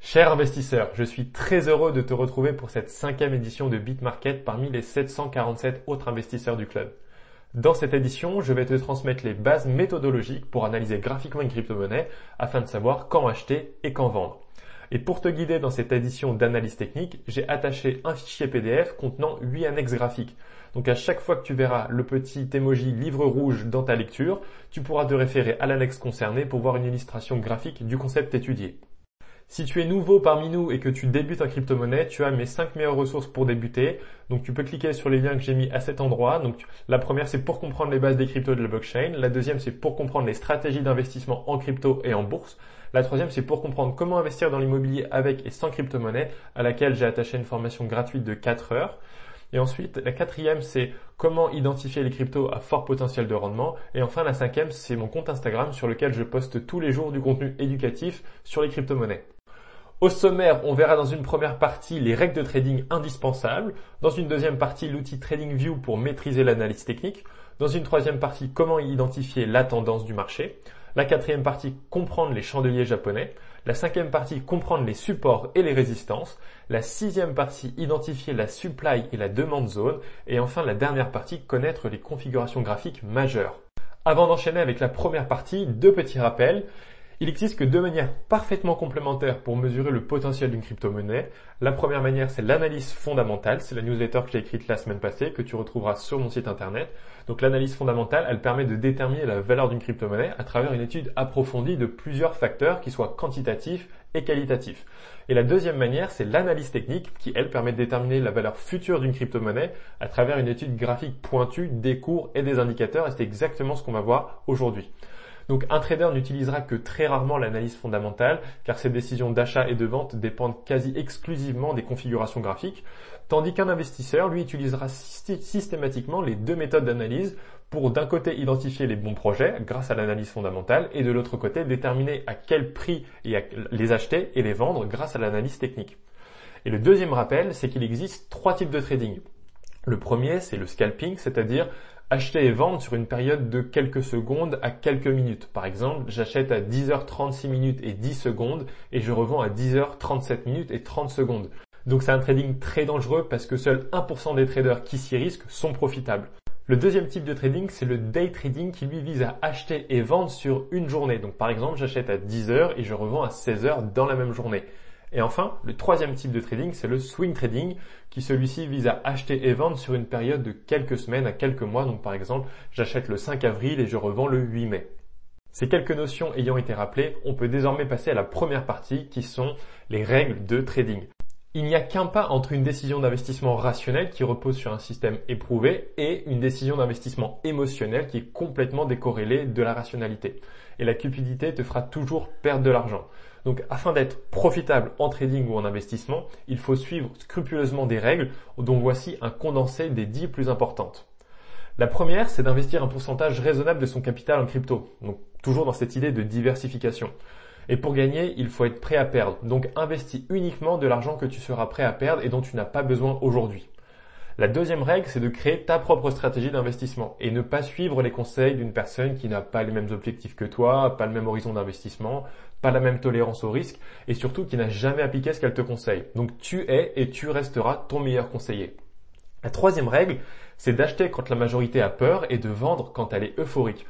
Cher investisseur, je suis très heureux de te retrouver pour cette cinquième édition de BitMarket parmi les 747 autres investisseurs du club. Dans cette édition, je vais te transmettre les bases méthodologiques pour analyser graphiquement une crypto-monnaie afin de savoir quand acheter et quand vendre. Et pour te guider dans cette édition d'analyse technique, j'ai attaché un fichier PDF contenant 8 annexes graphiques. Donc à chaque fois que tu verras le petit emoji livre rouge dans ta lecture, tu pourras te référer à l'annexe concernée pour voir une illustration graphique du concept étudié. Si tu es nouveau parmi nous et que tu débutes en crypto-monnaie, tu as mes 5 meilleures ressources pour débuter. Donc tu peux cliquer sur les liens que j'ai mis à cet endroit. Donc la première c'est pour comprendre les bases des cryptos de la blockchain. La deuxième c'est pour comprendre les stratégies d'investissement en crypto et en bourse. La troisième, c'est pour comprendre comment investir dans l'immobilier avec et sans crypto-monnaie, à laquelle j'ai attaché une formation gratuite de 4 heures. Et ensuite, la quatrième, c'est comment identifier les cryptos à fort potentiel de rendement. Et enfin, la cinquième, c'est mon compte Instagram sur lequel je poste tous les jours du contenu éducatif sur les crypto-monnaies. Au sommaire, on verra dans une première partie les règles de trading indispensables, dans une deuxième partie l'outil TradingView pour maîtriser l'analyse technique, dans une troisième partie comment identifier la tendance du marché, la quatrième partie, comprendre les chandeliers japonais. La cinquième partie, comprendre les supports et les résistances. La sixième partie, identifier la supply et la demande zone. Et enfin, la dernière partie, connaître les configurations graphiques majeures. Avant d'enchaîner avec la première partie, deux petits rappels. Il existe que deux manières parfaitement complémentaires pour mesurer le potentiel d'une crypto-monnaie. La première manière, c'est l'analyse fondamentale. C'est la newsletter que j'ai écrite la semaine passée, que tu retrouveras sur mon site internet. Donc l'analyse fondamentale, elle permet de déterminer la valeur d'une crypto-monnaie à travers une étude approfondie de plusieurs facteurs qui soient quantitatifs et qualitatifs. Et la deuxième manière, c'est l'analyse technique qui, elle, permet de déterminer la valeur future d'une crypto-monnaie à travers une étude graphique pointue des cours et des indicateurs. Et c'est exactement ce qu'on va voir aujourd'hui. Donc un trader n'utilisera que très rarement l'analyse fondamentale car ses décisions d'achat et de vente dépendent quasi exclusivement des configurations graphiques, tandis qu'un investisseur, lui, utilisera systématiquement les deux méthodes d'analyse pour d'un côté identifier les bons projets grâce à l'analyse fondamentale et de l'autre côté déterminer à quel prix les acheter et les vendre grâce à l'analyse technique. Et le deuxième rappel, c'est qu'il existe trois types de trading. Le premier, c'est le scalping, c'est-à-dire acheter et vendre sur une période de quelques secondes à quelques minutes. Par exemple, j'achète à 10h36 minutes et 10 secondes et je revends à 10h37 minutes et 30 secondes. Donc c'est un trading très dangereux parce que seuls 1% des traders qui s'y risquent sont profitables. Le deuxième type de trading, c'est le day trading qui lui vise à acheter et vendre sur une journée. Donc par exemple, j'achète à 10h et je revends à 16h dans la même journée. Et enfin, le troisième type de trading, c'est le swing trading, qui celui-ci vise à acheter et vendre sur une période de quelques semaines à quelques mois. Donc par exemple, j'achète le 5 avril et je revends le 8 mai. Ces quelques notions ayant été rappelées, on peut désormais passer à la première partie qui sont les règles de trading. Il n'y a qu'un pas entre une décision d'investissement rationnelle qui repose sur un système éprouvé et une décision d'investissement émotionnel qui est complètement décorrélée de la rationalité. Et la cupidité te fera toujours perdre de l'argent. Donc afin d'être profitable en trading ou en investissement, il faut suivre scrupuleusement des règles dont voici un condensé des dix plus importantes. La première, c'est d'investir un pourcentage raisonnable de son capital en crypto. Donc toujours dans cette idée de diversification. Et pour gagner, il faut être prêt à perdre. Donc investis uniquement de l'argent que tu seras prêt à perdre et dont tu n'as pas besoin aujourd'hui. La deuxième règle, c'est de créer ta propre stratégie d'investissement et ne pas suivre les conseils d'une personne qui n'a pas les mêmes objectifs que toi, pas le même horizon d'investissement, pas la même tolérance au risque et surtout qui n'a jamais appliqué ce qu'elle te conseille. Donc tu es et tu resteras ton meilleur conseiller. La troisième règle, c'est d'acheter quand la majorité a peur et de vendre quand elle est euphorique.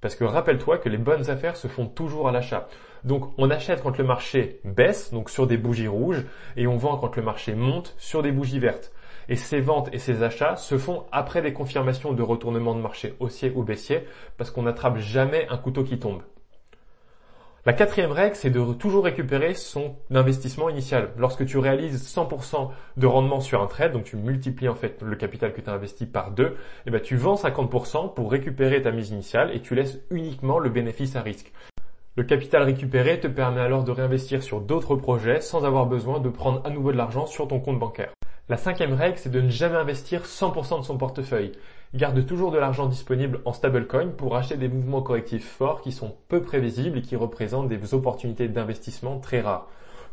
Parce que rappelle-toi que les bonnes affaires se font toujours à l'achat. Donc on achète quand le marché baisse, donc sur des bougies rouges, et on vend quand le marché monte sur des bougies vertes. Et ces ventes et ces achats se font après des confirmations de retournement de marché haussier ou baissier parce qu'on n'attrape jamais un couteau qui tombe. La quatrième règle, c'est de toujours récupérer son investissement initial. Lorsque tu réalises 100% de rendement sur un trade, donc tu multiplies en fait le capital que tu as investi par deux, et eh ben tu vends 50% pour récupérer ta mise initiale et tu laisses uniquement le bénéfice à risque. Le capital récupéré te permet alors de réinvestir sur d'autres projets sans avoir besoin de prendre à nouveau de l'argent sur ton compte bancaire. La cinquième règle, c'est de ne jamais investir 100% de son portefeuille. Garde toujours de l'argent disponible en stablecoin pour acheter des mouvements correctifs forts qui sont peu prévisibles et qui représentent des opportunités d'investissement très rares.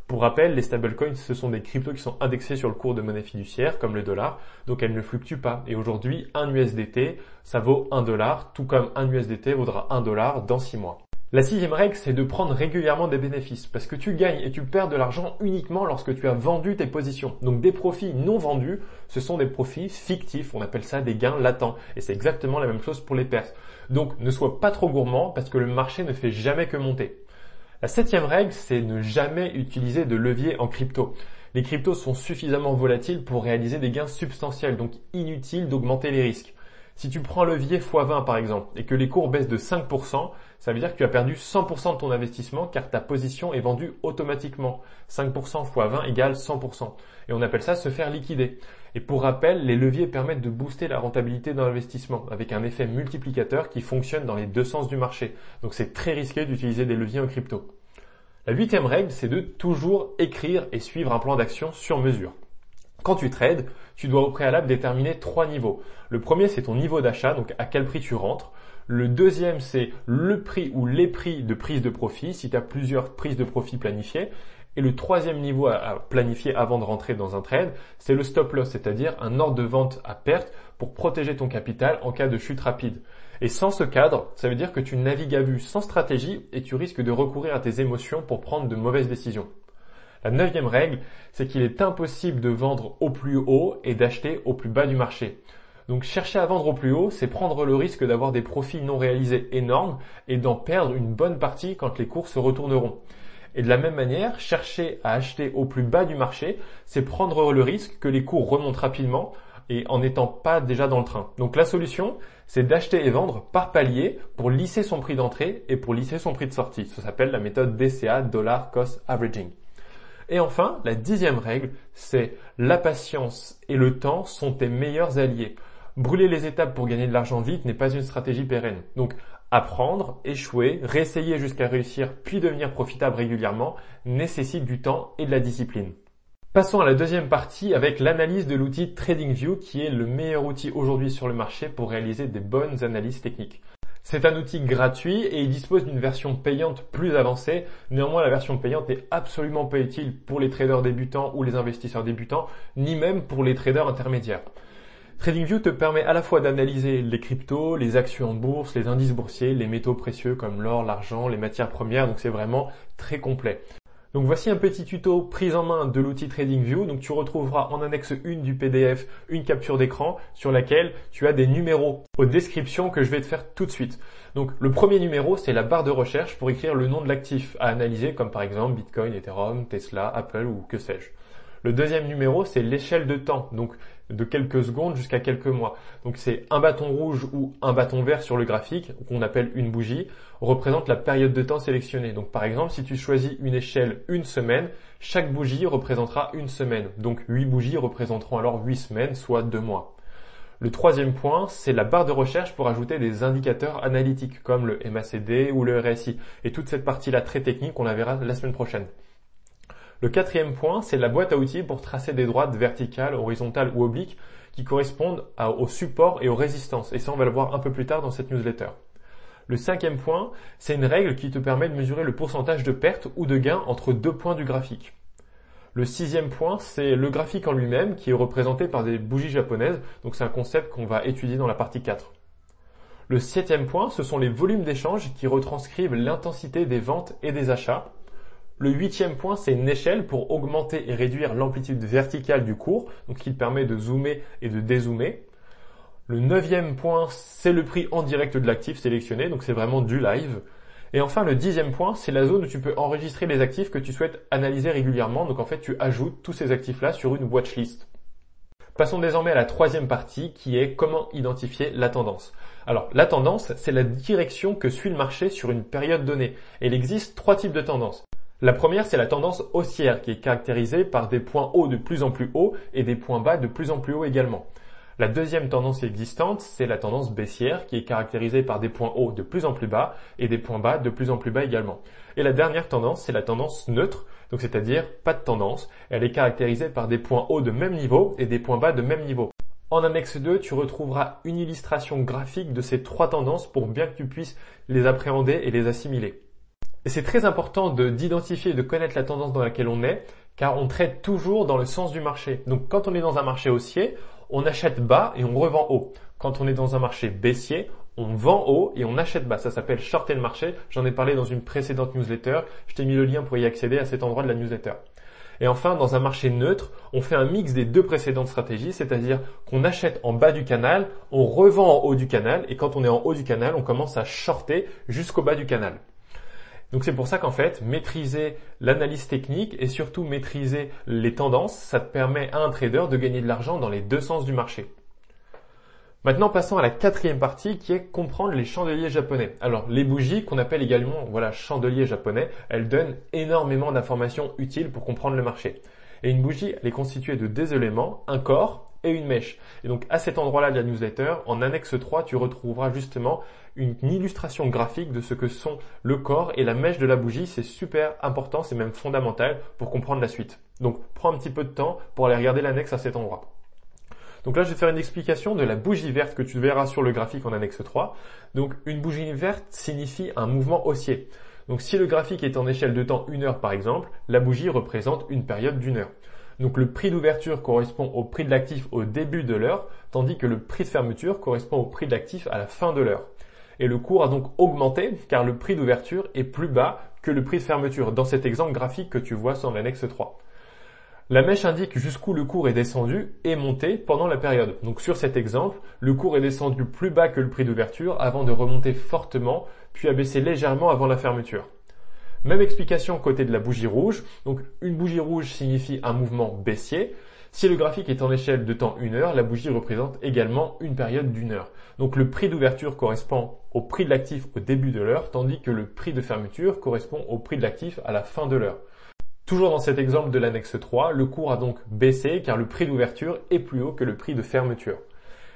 Pour rappel, les stablecoins, ce sont des cryptos qui sont indexés sur le cours de monnaie fiduciaire, comme le dollar, donc elles ne fluctuent pas. Et aujourd'hui, un USDT, ça vaut 1 dollar, tout comme un USDT vaudra 1 dollar dans 6 mois. La sixième règle, c'est de prendre régulièrement des bénéfices, parce que tu gagnes et tu perds de l'argent uniquement lorsque tu as vendu tes positions. Donc des profits non vendus, ce sont des profits fictifs, on appelle ça des gains latents, et c'est exactement la même chose pour les pertes. Donc ne sois pas trop gourmand, parce que le marché ne fait jamais que monter. La septième règle, c'est ne jamais utiliser de levier en crypto. Les cryptos sont suffisamment volatiles pour réaliser des gains substantiels, donc inutile d'augmenter les risques. Si tu prends levier x20 par exemple et que les cours baissent de 5%, ça veut dire que tu as perdu 100% de ton investissement car ta position est vendue automatiquement. 5% x 20 égale 100%. Et on appelle ça se faire liquider. Et pour rappel, les leviers permettent de booster la rentabilité d'un investissement avec un effet multiplicateur qui fonctionne dans les deux sens du marché. Donc c'est très risqué d'utiliser des leviers en crypto. La huitième règle, c'est de toujours écrire et suivre un plan d'action sur mesure. Quand tu trades, tu dois au préalable déterminer trois niveaux. Le premier, c'est ton niveau d'achat, donc à quel prix tu rentres. Le deuxième, c'est le prix ou les prix de prise de profit, si tu as plusieurs prises de profit planifiées. Et le troisième niveau à planifier avant de rentrer dans un trade, c'est le stop loss, c'est-à-dire un ordre de vente à perte pour protéger ton capital en cas de chute rapide. Et sans ce cadre, ça veut dire que tu navigues à vue sans stratégie et tu risques de recourir à tes émotions pour prendre de mauvaises décisions. La neuvième règle, c'est qu'il est impossible de vendre au plus haut et d'acheter au plus bas du marché. Donc chercher à vendre au plus haut, c'est prendre le risque d'avoir des profits non réalisés énormes et d'en perdre une bonne partie quand les cours se retourneront. Et de la même manière, chercher à acheter au plus bas du marché, c'est prendre le risque que les cours remontent rapidement et en n'étant pas déjà dans le train. Donc la solution, c'est d'acheter et vendre par palier pour lisser son prix d'entrée et pour lisser son prix de sortie. Ça s'appelle la méthode DCA, Dollar Cost Averaging. Et enfin, la dixième règle, c'est la patience et le temps sont tes meilleurs alliés. Brûler les étapes pour gagner de l'argent vite n'est pas une stratégie pérenne. Donc, apprendre, échouer, réessayer jusqu'à réussir, puis devenir profitable régulièrement nécessite du temps et de la discipline. Passons à la deuxième partie avec l'analyse de l'outil TradingView qui est le meilleur outil aujourd'hui sur le marché pour réaliser des bonnes analyses techniques. C'est un outil gratuit et il dispose d'une version payante plus avancée. Néanmoins, la version payante est absolument pas utile pour les traders débutants ou les investisseurs débutants, ni même pour les traders intermédiaires. TradingView te permet à la fois d'analyser les cryptos, les actions en bourse, les indices boursiers, les métaux précieux comme l'or, l'argent, les matières premières, donc c'est vraiment très complet. Donc voici un petit tuto prise en main de l'outil TradingView. Donc tu retrouveras en annexe 1 du PDF une capture d'écran sur laquelle tu as des numéros aux descriptions que je vais te faire tout de suite. Donc le premier numéro, c'est la barre de recherche pour écrire le nom de l'actif à analyser comme par exemple Bitcoin, Ethereum, Tesla, Apple ou que sais-je. Le deuxième numéro, c'est l'échelle de temps, donc de quelques secondes jusqu'à quelques mois. Donc c'est un bâton rouge ou un bâton vert sur le graphique, qu'on appelle une bougie, représente la période de temps sélectionnée. Donc par exemple, si tu choisis une échelle une semaine, chaque bougie représentera une semaine. Donc huit bougies représenteront alors huit semaines, soit deux mois. Le troisième point, c'est la barre de recherche pour ajouter des indicateurs analytiques comme le MACD ou le RSI. Et toute cette partie-là très technique, on la verra la semaine prochaine. Le quatrième point, c'est la boîte à outils pour tracer des droites verticales, horizontales ou obliques qui correspondent au support et aux résistances. Et ça, on va le voir un peu plus tard dans cette newsletter. Le cinquième point, c'est une règle qui te permet de mesurer le pourcentage de perte ou de gain entre deux points du graphique. Le sixième point, c'est le graphique en lui-même qui est représenté par des bougies japonaises. Donc c'est un concept qu'on va étudier dans la partie 4. Le septième point, ce sont les volumes d'échange qui retranscrivent l'intensité des ventes et des achats. Le huitième point, c'est une échelle pour augmenter et réduire l'amplitude verticale du cours, donc qui permet de zoomer et de dézoomer. Le neuvième point, c'est le prix en direct de l'actif sélectionné, donc c'est vraiment du live. Et enfin, le dixième point, c'est la zone où tu peux enregistrer les actifs que tu souhaites analyser régulièrement. Donc en fait, tu ajoutes tous ces actifs-là sur une watchlist. Passons désormais à la troisième partie qui est comment identifier la tendance. Alors la tendance, c'est la direction que suit le marché sur une période donnée. Et il existe trois types de tendances. La première, c'est la tendance haussière qui est caractérisée par des points hauts de plus en plus hauts et des points bas de plus en plus hauts également. La deuxième tendance existante, c'est la tendance baissière qui est caractérisée par des points hauts de plus en plus bas et des points bas de plus en plus bas également. Et la dernière tendance, c'est la tendance neutre, donc c'est-à-dire pas de tendance. Elle est caractérisée par des points hauts de même niveau et des points bas de même niveau. En annexe 2, tu retrouveras une illustration graphique de ces trois tendances pour bien que tu puisses les appréhender et les assimiler. Et c'est très important d'identifier et de connaître la tendance dans laquelle on est, car on traite toujours dans le sens du marché. Donc quand on est dans un marché haussier, on achète bas et on revend haut. Quand on est dans un marché baissier, on vend haut et on achète bas. Ça s'appelle shorter le marché. J'en ai parlé dans une précédente newsletter. Je t'ai mis le lien pour y accéder à cet endroit de la newsletter. Et enfin, dans un marché neutre, on fait un mix des deux précédentes stratégies, c'est-à-dire qu'on achète en bas du canal, on revend en haut du canal, et quand on est en haut du canal, on commence à shorter jusqu'au bas du canal. Donc c'est pour ça qu'en fait, maîtriser l'analyse technique et surtout maîtriser les tendances, ça te permet à un trader de gagner de l'argent dans les deux sens du marché. Maintenant, passons à la quatrième partie qui est comprendre les chandeliers japonais. Alors, les bougies, qu'on appelle également, voilà, chandeliers japonais, elles donnent énormément d'informations utiles pour comprendre le marché. Et une bougie, elle est constituée de deux éléments, un corps et une mèche. Et donc, à cet endroit-là de la newsletter, en annexe 3, tu retrouveras justement une illustration graphique de ce que sont le corps et la mèche de la bougie. C'est super important, c'est même fondamental pour comprendre la suite. Donc, prends un petit peu de temps pour aller regarder l'annexe à cet endroit. Donc là, je vais faire une explication de la bougie verte que tu verras sur le graphique en annexe 3. Donc une bougie verte signifie un mouvement haussier. Donc si le graphique est en échelle de temps 1 heure par exemple, la bougie représente une période d'une heure. Donc le prix d'ouverture correspond au prix de l'actif au début de l'heure, tandis que le prix de fermeture correspond au prix de l'actif à la fin de l'heure. Et le cours a donc augmenté car le prix d'ouverture est plus bas que le prix de fermeture dans cet exemple graphique que tu vois sur l'annexe 3. La mèche indique jusqu'où le cours est descendu et monté pendant la période. Donc sur cet exemple, le cours est descendu plus bas que le prix d'ouverture avant de remonter fortement, puis a baissé légèrement avant la fermeture. Même explication côté de la bougie rouge. Donc une bougie rouge signifie un mouvement baissier. Si le graphique est en échelle de temps 1 heure, la bougie représente également une période d'une heure. Donc le prix d'ouverture correspond au prix de l'actif au début de l'heure, tandis que le prix de fermeture correspond au prix de l'actif à la fin de l'heure. Toujours dans cet exemple de l'annexe 3, le cours a donc baissé car le prix d'ouverture est plus haut que le prix de fermeture.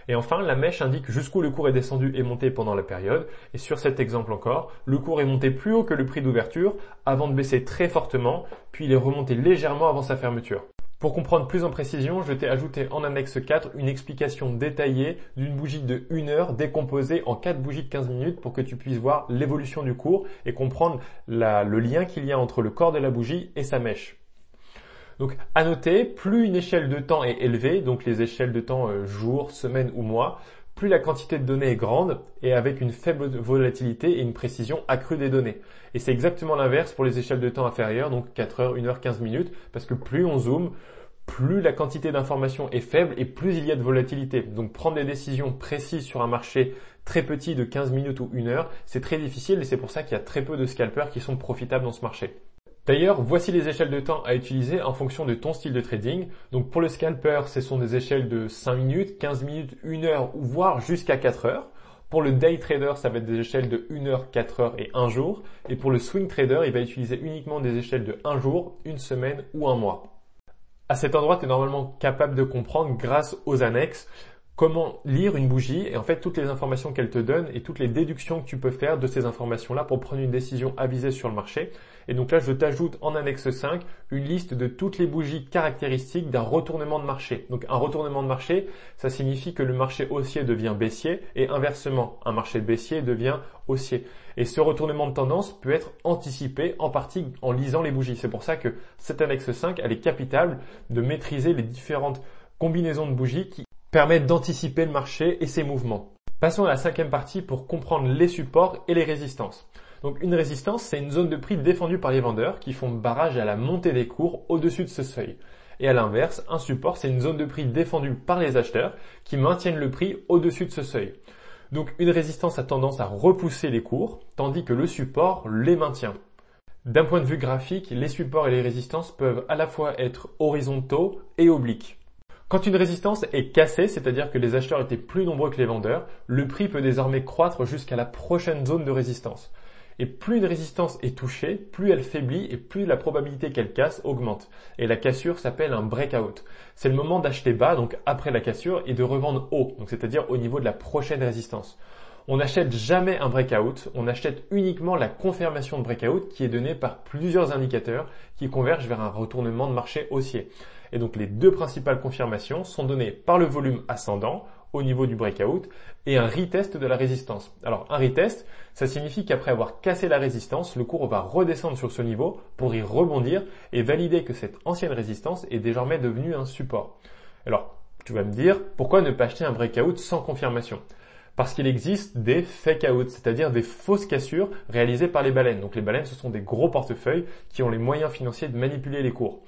Et enfin, la mèche indique jusqu'où le cours est descendu et monté pendant la période. Et sur cet exemple encore, le cours est monté plus haut que le prix d'ouverture avant de baisser très fortement, puis il est remonté légèrement avant sa fermeture. Pour comprendre plus en précision, je t'ai ajouté en annexe 4 une explication détaillée d'une bougie de 1 heure décomposée en 4 bougies de 15 minutes pour que tu puisses voir l'évolution du cours et comprendre le lien qu'il y a entre le corps de la bougie et sa mèche. Donc à noter, plus une échelle de temps est élevée, donc les échelles de temps euh, jour, semaine ou mois, plus la quantité de données est grande et avec une faible volatilité et une précision accrue des données. Et c'est exactement l'inverse pour les échelles de temps inférieures, donc 4 heures, 1 heure, 15 minutes, parce que plus on zoome, plus la quantité d'informations est faible et plus il y a de volatilité. Donc prendre des décisions précises sur un marché très petit de 15 minutes ou 1 heure, c'est très difficile et c'est pour ça qu'il y a très peu de scalpers qui sont profitables dans ce marché. D'ailleurs, voici les échelles de temps à utiliser en fonction de ton style de trading. Donc pour le scalper, ce sont des échelles de 5 minutes, 15 minutes, 1 heure ou voire jusqu'à 4 heures. Pour le day trader, ça va être des échelles de 1 heure, 4 heures et 1 jour. Et pour le swing trader, il va utiliser uniquement des échelles de 1 jour, 1 semaine ou 1 mois. À cet endroit, tu es normalement capable de comprendre grâce aux annexes comment lire une bougie et en fait toutes les informations qu'elle te donne et toutes les déductions que tu peux faire de ces informations-là pour prendre une décision avisée sur le marché. Et donc là, je t'ajoute en annexe 5 une liste de toutes les bougies caractéristiques d'un retournement de marché. Donc un retournement de marché, ça signifie que le marché haussier devient baissier et inversement, un marché baissier devient haussier. Et ce retournement de tendance peut être anticipé en partie en lisant les bougies. C'est pour ça que cette annexe 5, elle est capitale de maîtriser les différentes combinaisons de bougies qui permettent d'anticiper le marché et ses mouvements. Passons à la cinquième partie pour comprendre les supports et les résistances. Donc une résistance, c'est une zone de prix défendue par les vendeurs qui font barrage à la montée des cours au-dessus de ce seuil. Et à l'inverse, un support, c'est une zone de prix défendue par les acheteurs qui maintiennent le prix au-dessus de ce seuil. Donc une résistance a tendance à repousser les cours, tandis que le support les maintient. D'un point de vue graphique, les supports et les résistances peuvent à la fois être horizontaux et obliques. Quand une résistance est cassée, c'est-à-dire que les acheteurs étaient plus nombreux que les vendeurs, le prix peut désormais croître jusqu'à la prochaine zone de résistance. Et plus une résistance est touchée, plus elle faiblit et plus la probabilité qu'elle casse augmente. Et la cassure s'appelle un breakout. C'est le moment d'acheter bas, donc après la cassure, et de revendre haut, donc c'est-à-dire au niveau de la prochaine résistance. On n'achète jamais un breakout, on achète uniquement la confirmation de breakout qui est donnée par plusieurs indicateurs qui convergent vers un retournement de marché haussier. Et donc les deux principales confirmations sont données par le volume ascendant au niveau du breakout et un retest de la résistance. Alors un retest, ça signifie qu'après avoir cassé la résistance, le cours va redescendre sur ce niveau pour y rebondir et valider que cette ancienne résistance est désormais devenue un support. Alors tu vas me dire, pourquoi ne pas acheter un breakout sans confirmation? Parce qu'il existe des fake outs, c'est-à-dire des fausses cassures réalisées par les baleines. Donc les baleines, ce sont des gros portefeuilles qui ont les moyens financiers de manipuler les cours.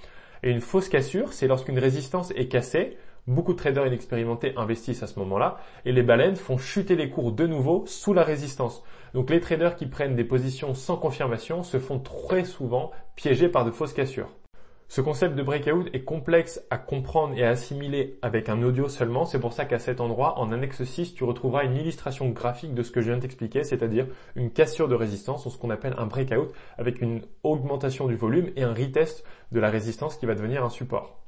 Et une fausse cassure, c'est lorsqu'une résistance est cassée, beaucoup de traders inexpérimentés investissent à ce moment-là, et les baleines font chuter les cours de nouveau sous la résistance. Donc les traders qui prennent des positions sans confirmation se font très souvent piéger par de fausses cassures. Ce concept de breakout est complexe à comprendre et à assimiler avec un audio seulement. C'est pour ça qu'à cet endroit, en annexe 6, tu retrouveras une illustration graphique de ce que je viens de t'expliquer, c'est-à-dire une cassure de résistance, ou ce qu'on appelle un breakout, avec une augmentation du volume et un retest de la résistance qui va devenir un support.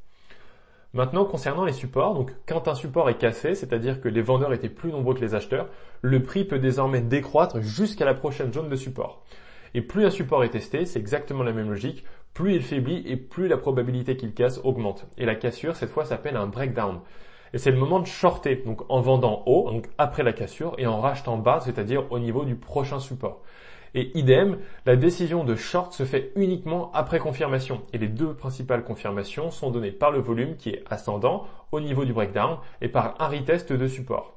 Maintenant, concernant les supports, donc quand un support est cassé, c'est-à-dire que les vendeurs étaient plus nombreux que les acheteurs, le prix peut désormais décroître jusqu'à la prochaine zone de support. Et plus un support est testé, c'est exactement la même logique, plus il faiblit et plus la probabilité qu'il casse augmente. Et la cassure, cette fois, s'appelle un breakdown. Et c'est le moment de shorter, donc en vendant haut, donc après la cassure, et en rachetant bas, c'est-à-dire au niveau du prochain support. Et idem, la décision de short se fait uniquement après confirmation. Et les deux principales confirmations sont données par le volume qui est ascendant au niveau du breakdown et par un retest de support.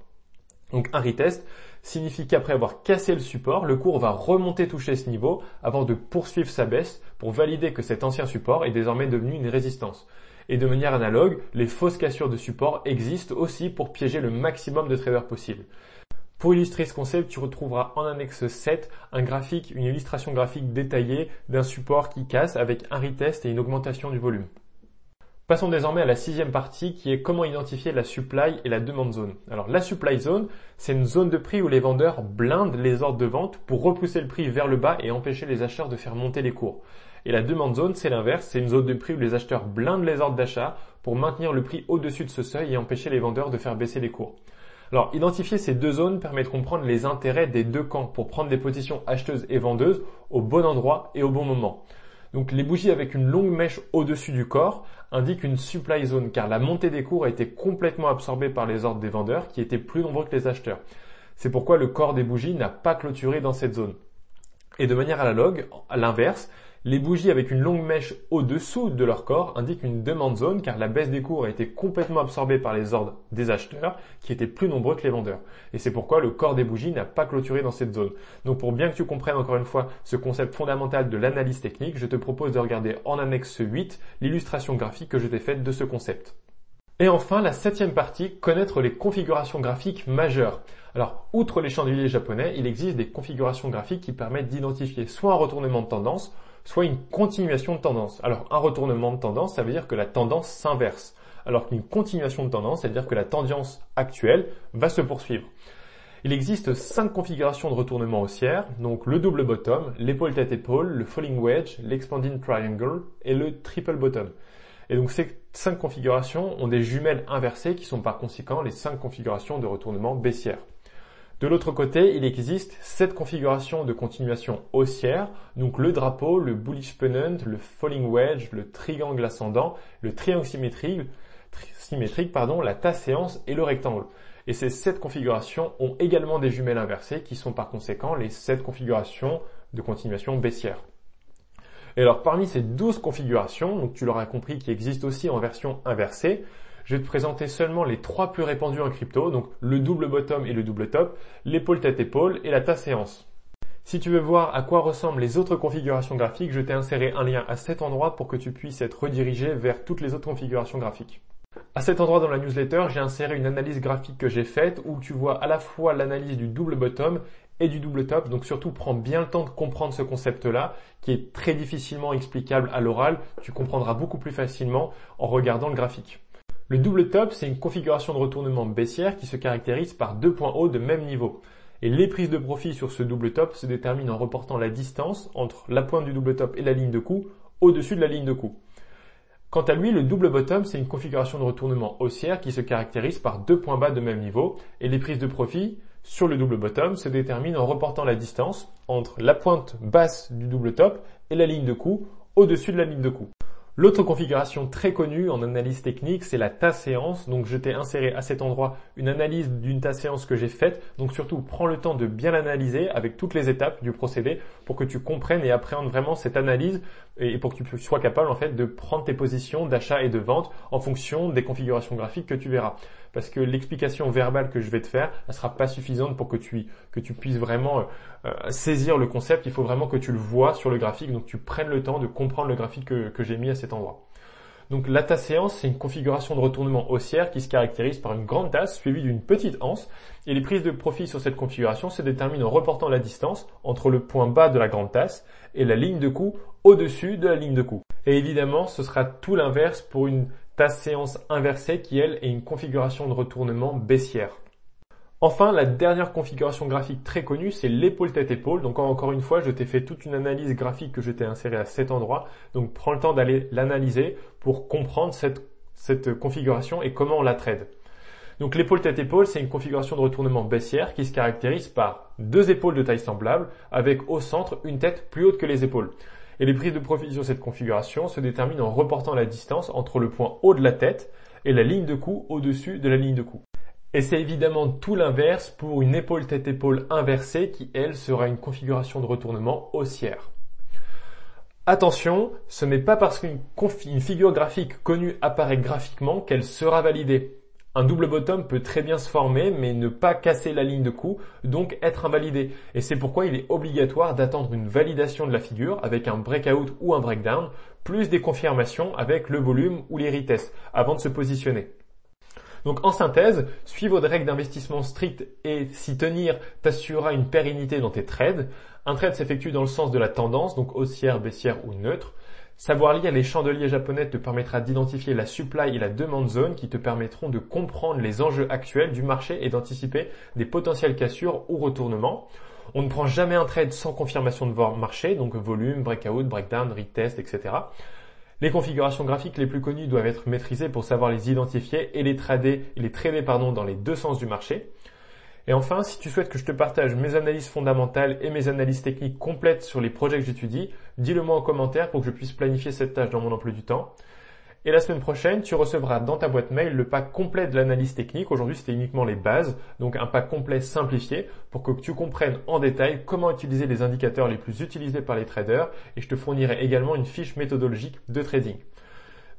Donc un retest signifie qu'après avoir cassé le support, le cours va remonter toucher ce niveau avant de poursuivre sa baisse pour valider que cet ancien support est désormais devenu une résistance. Et de manière analogue, les fausses cassures de support existent aussi pour piéger le maximum de traders possible. Pour illustrer ce concept, tu retrouveras en annexe 7 un graphique, une illustration graphique détaillée d'un support qui casse avec un retest et une augmentation du volume. Passons désormais à la sixième partie qui est comment identifier la supply et la demande zone. Alors la supply zone, c'est une zone de prix où les vendeurs blindent les ordres de vente pour repousser le prix vers le bas et empêcher les acheteurs de faire monter les cours. Et la demande zone, c'est l'inverse, c'est une zone de prix où les acheteurs blindent les ordres d'achat pour maintenir le prix au-dessus de ce seuil et empêcher les vendeurs de faire baisser les cours. Alors, identifier ces deux zones permet de comprendre les intérêts des deux camps pour prendre des positions acheteuses et vendeuses au bon endroit et au bon moment. Donc les bougies avec une longue mèche au-dessus du corps indiquent une supply zone car la montée des cours a été complètement absorbée par les ordres des vendeurs qui étaient plus nombreux que les acheteurs. C'est pourquoi le corps des bougies n'a pas clôturé dans cette zone. Et de manière analogue, à l'inverse, les bougies avec une longue mèche au-dessous de leur corps indiquent une demande zone car la baisse des cours a été complètement absorbée par les ordres des acheteurs qui étaient plus nombreux que les vendeurs. Et c'est pourquoi le corps des bougies n'a pas clôturé dans cette zone. Donc pour bien que tu comprennes encore une fois ce concept fondamental de l'analyse technique, je te propose de regarder en annexe 8 l'illustration graphique que je t'ai faite de ce concept. Et enfin, la septième partie, connaître les configurations graphiques majeures. Alors, outre les chandeliers japonais, il existe des configurations graphiques qui permettent d'identifier soit un retournement de tendance, soit une continuation de tendance. Alors un retournement de tendance, ça veut dire que la tendance s'inverse, alors qu'une continuation de tendance, ça veut dire que la tendance actuelle va se poursuivre. Il existe cinq configurations de retournement haussière, donc le double bottom, l'épaule tête épaule, le falling wedge, l'expanding triangle et le triple bottom. Et donc ces cinq configurations ont des jumelles inversées qui sont par conséquent les cinq configurations de retournement baissière. De l'autre côté, il existe sept configurations de continuation haussière, donc le drapeau, le bullish pennant, le falling wedge, le triangle ascendant, le triangle symétrique, la tasse séance et le rectangle. Et ces sept configurations ont également des jumelles inversées qui sont par conséquent les sept configurations de continuation baissière. Et alors parmi ces 12 configurations, donc tu l'auras compris qui existent aussi en version inversée, je vais te présenter seulement les trois plus répandus en crypto, donc le double bottom et le double top, l'épaule tête épaule et la tasse séance. Si tu veux voir à quoi ressemblent les autres configurations graphiques, je t'ai inséré un lien à cet endroit pour que tu puisses être redirigé vers toutes les autres configurations graphiques. À cet endroit dans la newsletter, j'ai inséré une analyse graphique que j'ai faite où tu vois à la fois l'analyse du double bottom et du double top. Donc surtout, prends bien le temps de comprendre ce concept-là, qui est très difficilement explicable à l'oral. Tu comprendras beaucoup plus facilement en regardant le graphique. Le double top, c'est une configuration de retournement baissière qui se caractérise par deux points hauts de même niveau. Et les prises de profit sur ce double top se déterminent en reportant la distance entre la pointe du double top et la ligne de coup au-dessus de la ligne de coup. Quant à lui, le double bottom, c'est une configuration de retournement haussière qui se caractérise par deux points bas de même niveau et les prises de profit sur le double bottom se déterminent en reportant la distance entre la pointe basse du double top et la ligne de coup au-dessus de la ligne de coup. L'autre configuration très connue en analyse technique, c'est la tasse séance. Donc je t'ai inséré à cet endroit une analyse d'une tasse séance que j'ai faite. Donc surtout, prends le temps de bien l'analyser avec toutes les étapes du procédé pour que tu comprennes et appréhendes vraiment cette analyse et pour que tu sois capable en fait de prendre tes positions d'achat et de vente en fonction des configurations graphiques que tu verras. Parce que l'explication verbale que je vais te faire, elle sera pas suffisante pour que tu puisses vraiment euh, saisir le concept. Il faut vraiment que tu le vois sur le graphique, donc tu prennes le temps de comprendre le graphique que, que j'ai mis à cet endroit. Donc la tasse séance, c'est une configuration de retournement haussière qui se caractérise par une grande tasse suivie d'une petite anse. Et les prises de profit sur cette configuration se déterminent en reportant la distance entre le point bas de la grande tasse et la ligne de coup au-dessus de la ligne de coup. Et évidemment, ce sera tout l'inverse pour une tasse séance inversée qui, elle, est une configuration de retournement baissière. Enfin, la dernière configuration graphique très connue, c'est l'épaule tête-épaule. Donc encore une fois, je t'ai fait toute une analyse graphique que je t'ai insérée à cet endroit. Donc prends le temps d'aller l'analyser pour comprendre cette, cette configuration et comment on la trade. Donc l'épaule tête-épaule, c'est une configuration de retournement baissière qui se caractérise par deux épaules de taille semblable avec au centre une tête plus haute que les épaules. Et les prises de profit sur cette configuration se déterminent en reportant la distance entre le point haut de la tête et la ligne de cou au-dessus de la ligne de cou. Et c'est évidemment tout l'inverse pour une épaule tête-épaule inversée qui, elle, sera une configuration de retournement haussière. Attention, ce n'est pas parce qu'une figure graphique connue apparaît graphiquement qu'elle sera validée. Un double bottom peut très bien se former mais ne pas casser la ligne de coup, donc être invalidé. Et c'est pourquoi il est obligatoire d'attendre une validation de la figure avec un breakout ou un breakdown, plus des confirmations avec le volume ou les retests avant de se positionner. Donc en synthèse, suivre des règles d'investissement strictes et s'y tenir t'assurera une pérennité dans tes trades. Un trade s'effectue dans le sens de la tendance, donc haussière, baissière ou neutre. Savoir lire les chandeliers japonais te permettra d'identifier la supply et la demande zone qui te permettront de comprendre les enjeux actuels du marché et d'anticiper des potentielles cassures ou retournements. On ne prend jamais un trade sans confirmation de marché, donc volume, breakout, breakdown, retest, etc. Les configurations graphiques les plus connues doivent être maîtrisées pour savoir les identifier et les trader, les trader pardon, dans les deux sens du marché. Et enfin, si tu souhaites que je te partage mes analyses fondamentales et mes analyses techniques complètes sur les projets que j'étudie, dis-le moi en commentaire pour que je puisse planifier cette tâche dans mon emploi du temps. Et la semaine prochaine, tu recevras dans ta boîte mail le pack complet de l'analyse technique. Aujourd'hui, c'était uniquement les bases, donc un pack complet simplifié pour que tu comprennes en détail comment utiliser les indicateurs les plus utilisés par les traders et je te fournirai également une fiche méthodologique de trading.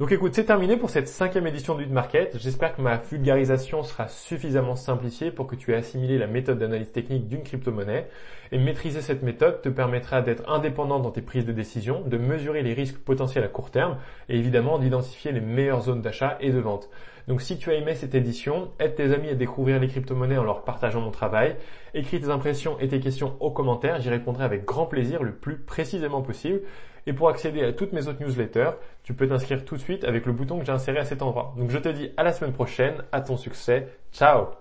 Donc écoute, c'est terminé pour cette cinquième édition du Market. J'espère que ma vulgarisation sera suffisamment simplifiée pour que tu aies assimilé la méthode d'analyse technique d'une crypto-monnaie. Et maîtriser cette méthode te permettra d'être indépendant dans tes prises de décision, de mesurer les risques potentiels à court terme et évidemment d'identifier les meilleures zones d'achat et de vente. Donc si tu as aimé cette édition, aide tes amis à découvrir les crypto-monnaies en leur partageant mon travail. Écris tes impressions et tes questions aux commentaires, j'y répondrai avec grand plaisir le plus précisément possible. Et pour accéder à toutes mes autres newsletters, tu peux t'inscrire tout de suite avec le bouton que j'ai inséré à cet endroit. Donc je te dis à la semaine prochaine, à ton succès, ciao